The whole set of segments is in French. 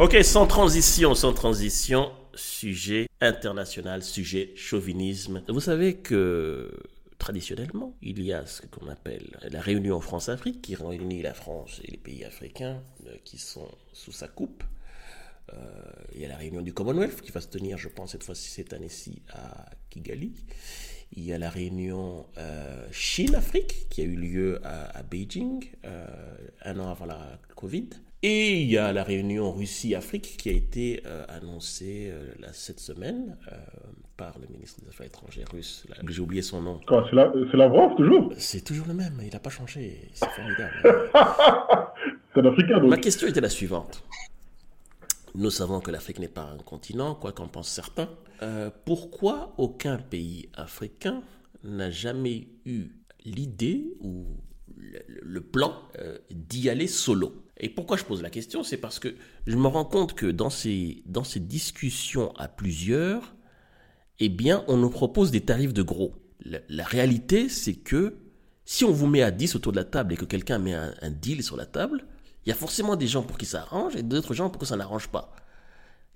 Ok, sans transition, sans transition, sujet international, sujet chauvinisme. Vous savez que traditionnellement, il y a ce qu'on appelle la réunion France-Afrique qui réunit la France et les pays africains euh, qui sont sous sa coupe. Euh, il y a la réunion du Commonwealth qui va se tenir, je pense, cette fois-ci, cette année-ci à Kigali. Il y a la réunion euh, Chine-Afrique qui a eu lieu à, Beijing un an avant la Covid. Et il y a la réunion Russie-Afrique qui a été euh, annoncée cette semaine par le ministre des Affaires étrangères russe. J'ai oublié son nom. C'est la, Lavrov toujours? C'est toujours le même, il n'a pas changé. C'est formidable. c'est africain donc. Ma question était la suivante. Nous savons que l'Afrique n'est pas un continent, quoi qu'en pensent certains. Euh, pourquoi aucun pays africain n'a jamais eu l'idée ou le, plan euh, d'y aller solo? Et pourquoi je pose la question C'est parce que je me rends compte que dans ces, dans ces discussions à plusieurs, eh bien, on nous propose des tarifs de gros. La, réalité, c'est que si on vous met à 10 autour de la table et que quelqu'un met un, deal sur la table, il y a forcément des gens pour qui ça arrange et d'autres gens pour qui ça n'arrange pas.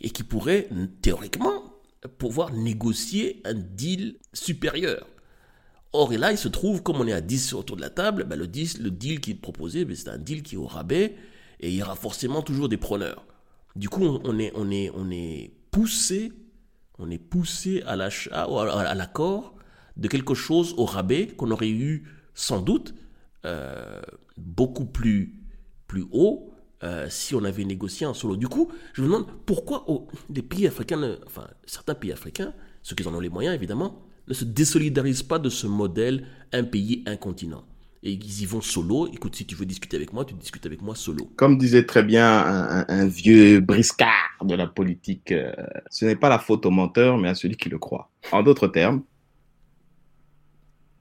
Et qui pourraient, théoriquement, pouvoir négocier un deal supérieur. Or, et là, il se trouve, comme on est à 10 autour de la table, ben le, 10, le deal qui est proposé, ben c'est un deal qui est au rabais, et il y aura forcément toujours des preneurs. Du coup, on est, on est, on est poussé, on est poussé à l'achat, à l'accord de quelque chose au rabais qu'on aurait eu sans doute euh, beaucoup plus plus haut euh, si on avait négocié en solo. Du coup, je me demande pourquoi pays africains, enfin certains pays africains, ceux qui en ont les moyens évidemment, ne se désolidarisent pas de ce modèle un pays, un continent. Et ils y vont solo. Écoute, si tu veux discuter avec moi, tu discutes avec moi solo. Comme disait très bien un, vieux briscard de la politique, euh, ce n'est pas la faute au menteur, mais à celui qui le croit. En d'autres termes,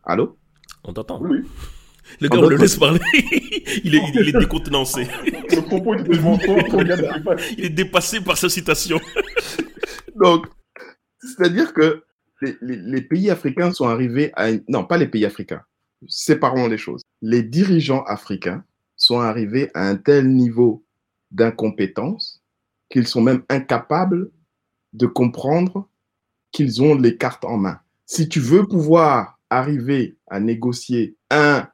allô? On t'entend. Oui. Le gars, on le laisse parler. il, est, il est décontenancé. Le propos est Il est dépassé par sa citation. Donc, c'est-à-dire que les, les, pays africains sont arrivés à... Non, pas les pays africains. Séparons les choses. Les dirigeants africains sont arrivés à un tel niveau d'incompétence qu'ils sont même incapables de comprendre qu'ils ont les cartes en main. Si tu veux pouvoir arriver à négocier un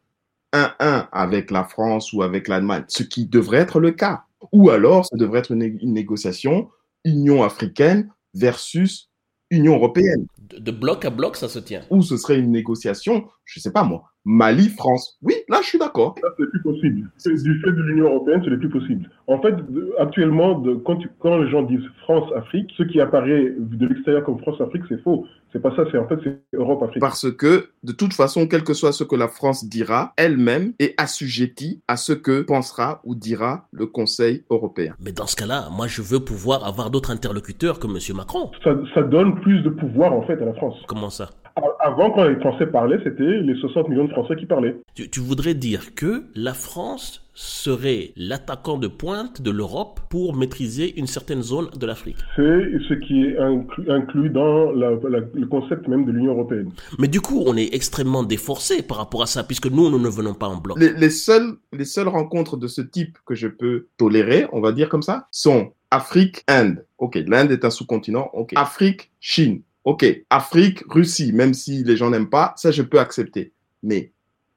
1-1 avec la France ou avec l'Allemagne, ce qui devrait être le cas. Ou alors, ça devrait être une, négociation Union africaine versus Union européenne. De, bloc à bloc, ça se tient. Ou ce serait une négociation, je ne sais pas moi, Mali-France. Oui, là, je suis d'accord. Ça, c'est plus possible. Du fait de l'Union européenne, ce n'est plus possible. En fait, actuellement, quand, quand les gens disent France-Afrique, ce qui apparaît de l'extérieur comme France-Afrique, c'est faux. C'est pas ça, c'est en fait c'est Europe-Afrique. Parce que de toute façon, quel que soit ce que la France dira, elle-même est assujettie à ce que pensera ou dira le Conseil européen. Mais dans ce cas-là, moi je veux pouvoir avoir d'autres interlocuteurs que M. Macron. Ça, ça donne plus de pouvoir en fait à la France. Comment ça? Avant, quand les Français parlaient, c'était les 60 millions de Français qui parlaient. Tu, voudrais dire que la France serait l'attaquant de pointe de l'Europe pour maîtriser une certaine zone de l'Afrique C'est ce qui est inclus, dans le concept même de l'Union européenne. Mais du coup, on est extrêmement déforcé par rapport à ça, puisque nous, nous ne venons pas en bloc. Les, les, seules, les seules rencontres de ce type que je peux tolérer, on va dire comme ça, sont Afrique, Inde. Ok, l'Inde est un sous-continent. Ok. Afrique, Chine. Ok, Afrique, Russie, même si les gens n'aiment pas, ça je peux accepter. Mais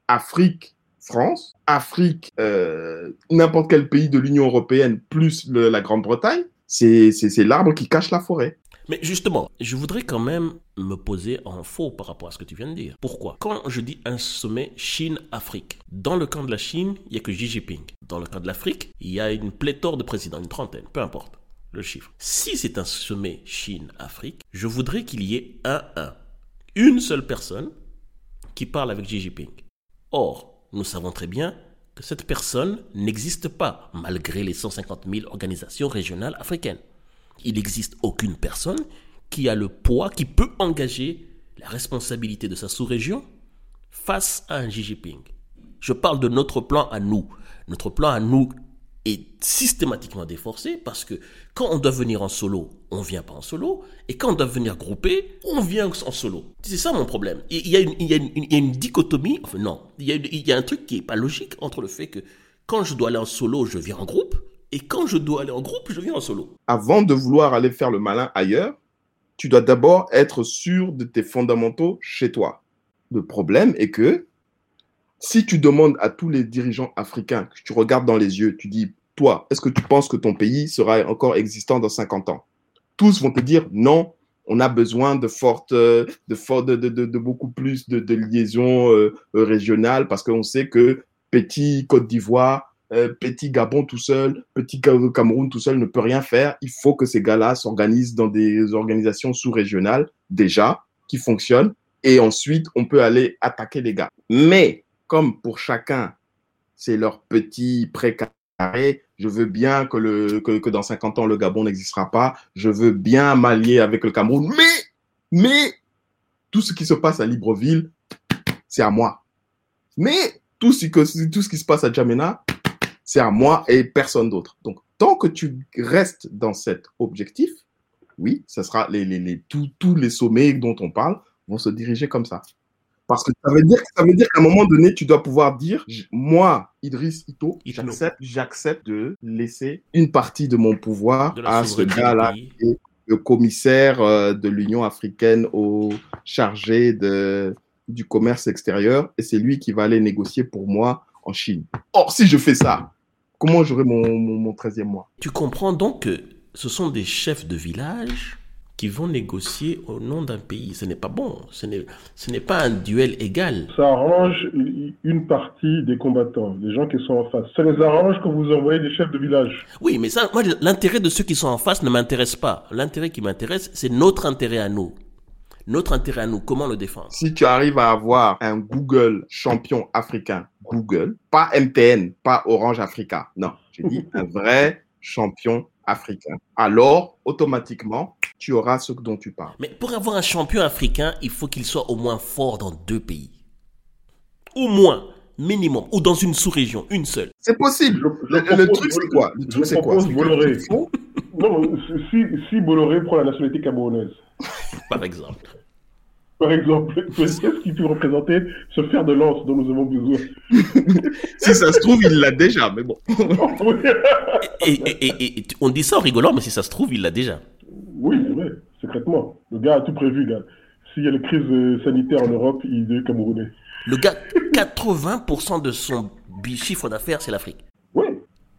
Afrique, France, Afrique, euh, n'importe quel pays de l'Union européenne, plus la Grande-Bretagne, c'est l'arbre qui cache la forêt. Mais justement, je voudrais quand même me poser en faux par rapport à ce que tu viens de dire. Pourquoi? Quand je dis un sommet Chine-Afrique, dans le camp de la Chine, il n'y a que Xi Jinping. Dans le camp de l'Afrique, il y a une pléthore de présidents, une trentaine, peu importe le chiffre. Si c'est un sommet Chine-Afrique, je voudrais qu'il y ait un 1. Une seule personne qui parle avec Xi Jinping. Or, nous savons très bien que cette personne n'existe pas, malgré les 150 000 organisations régionales africaines. Il n'existe aucune personne qui a le poids, qui peut engager la responsabilité de sa sous-région face à un Xi Jinping. Je parle de notre plan à nous. Notre plan à nous est systématiquement déforcé parce que quand on doit venir en solo, on vient pas en solo, et quand on doit venir grouper, on vient en solo. C'est ça mon problème. Il y a une dichotomie, enfin non, il y, a, il y a un truc qui est pas logique entre le fait que quand je dois aller en solo, je viens en groupe, Et quand je dois aller en groupe, je viens en solo. Avant de vouloir aller faire le malin ailleurs, tu dois d'abord être sûr de tes fondamentaux chez toi. Le problème est que si tu demandes à tous les dirigeants africains, que tu regardes dans les yeux, tu dis, toi, est-ce que tu penses que ton pays sera encore existant dans 50 ans? Tous vont te dire, non, on a besoin de fortes, de, de, de beaucoup plus de, liaisons euh, régionales parce qu'on sait que petit Côte d'Ivoire, euh, petit Gabon tout seul, petit Cameroun tout seul ne peut rien faire. Il faut que ces gars-là s'organisent dans des organisations sous-régionales déjà qui fonctionnent et ensuite on peut aller attaquer les gars. Mais comme pour chacun, c'est leur petit précaré, je veux bien que, dans 50 ans, le Gabon n'existera pas, je veux bien m'allier avec le Cameroun, mais, mais, tout ce qui se passe à Libreville, c'est à moi. Mais tout ce, qui se passe à Djamena, c'est à moi et personne d'autre. Donc, tant que tu restes dans cet objectif, oui, ce sera les, les, les, tous les sommets dont on parle vont se diriger comme ça. Parce que ça veut dire, ça veut dire qu'à un moment donné, tu dois pouvoir dire, moi, Idriss Ito, j'accepte, de laisser une partie de mon pouvoir à ce gars-là, le commissaire euh, de l'Union africaine au chargé de, du commerce extérieur, et c'est lui qui va aller négocier pour moi en Chine. Or, si je fais ça, comment j'aurai mon, mon, mon 13e mois? Tu comprends donc que ce sont des chefs de village qui vont négocier au nom d'un pays. Ce n'est pas bon, ce n'est pas un duel égal. Ça arrange une partie des combattants, les gens qui sont en face. Ça les arrange quand vous envoyez des chefs de village. Oui, mais ça, moi, l'intérêt de ceux qui sont en face ne m'intéresse pas. L'intérêt qui m'intéresse, c'est notre intérêt à nous. Notre intérêt à nous, comment le défendre? Si tu arrives à avoir un Google champion africain, Google, pas MTN, pas Orange Africa, non, j'ai dit un vrai champion africain. Alors, automatiquement, tu auras ce dont tu parles. Mais pour avoir un champion africain, il faut qu'il soit au moins fort dans deux pays. Au moins, minimum, ou dans une sous-région, une seule. C'est possible. le, truc, c'est quoi? Le truc, c'est quoi? Bolloré. Non, si, si Bolloré prend la nationalité camerounaise. Par exemple. Par exemple, qu'est-ce qui peut représenter ce fer de lance dont nous avons besoin Si ça se trouve, il l'a déjà, mais bon. et, on dit ça en rigolant, mais si ça se trouve, il l'a déjà. Oui, c'est vrai, secrètement. Le gars a tout prévu, gars. S'il y a une crise euh, sanitaire en Europe, il est camerounais. Le gars, 80% de son chiffre d'affaires, c'est l'Afrique. Oui.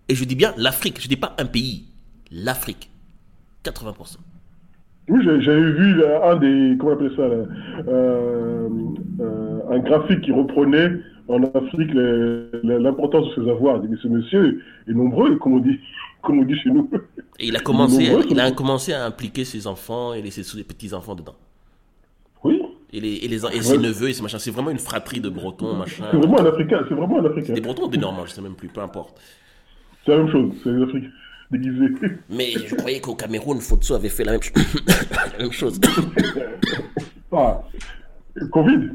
Et je dis bien l'Afrique, je dis pas un pays. L'Afrique. 80%. Oui, j'avais vu un des, comment on appelle ça, euh, euh, un graphique qui reprenait en Afrique l'importance de ses avoirs. Mais ce monsieur est nombreux, comme on dit, comme on dit chez nous. Et il a commencé, il a commencé à impliquer ses enfants et ses, petits-enfants dedans. Oui. Et, les, et, les, ses neveux et ses machins. C'est vraiment une fratrie de Bretons, machin. C'est vraiment un Africain, c'est vraiment un Africain. Des Bretons ou des Normands, je sais même plus, peu importe. C'est la même chose, c'est les Africains. Mais je croyais qu'au Cameroun, Fotso avait fait la même, la même chose. ah, Covid.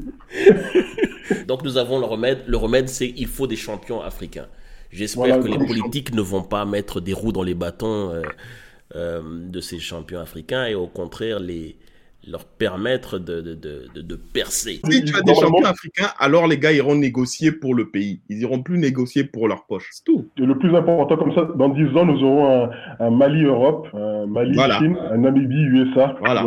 Donc nous avons le remède. Le remède, c'est il faut des champions africains. J'espère que les politiques ne vont pas mettre des roues dans les bâtons euh, euh, de ces champions africains et au contraire les, leur permettre de, de, de, de, percer. Si tu as des champions africains, alors les gars iront négocier pour le pays. Ils iront plus négocier pour leur poche. C'est tout. Et le plus important, comme ça, dans 10 ans, nous aurons un, Mali-Europe, un Mali-Chine, un Namibie-USA. voilà.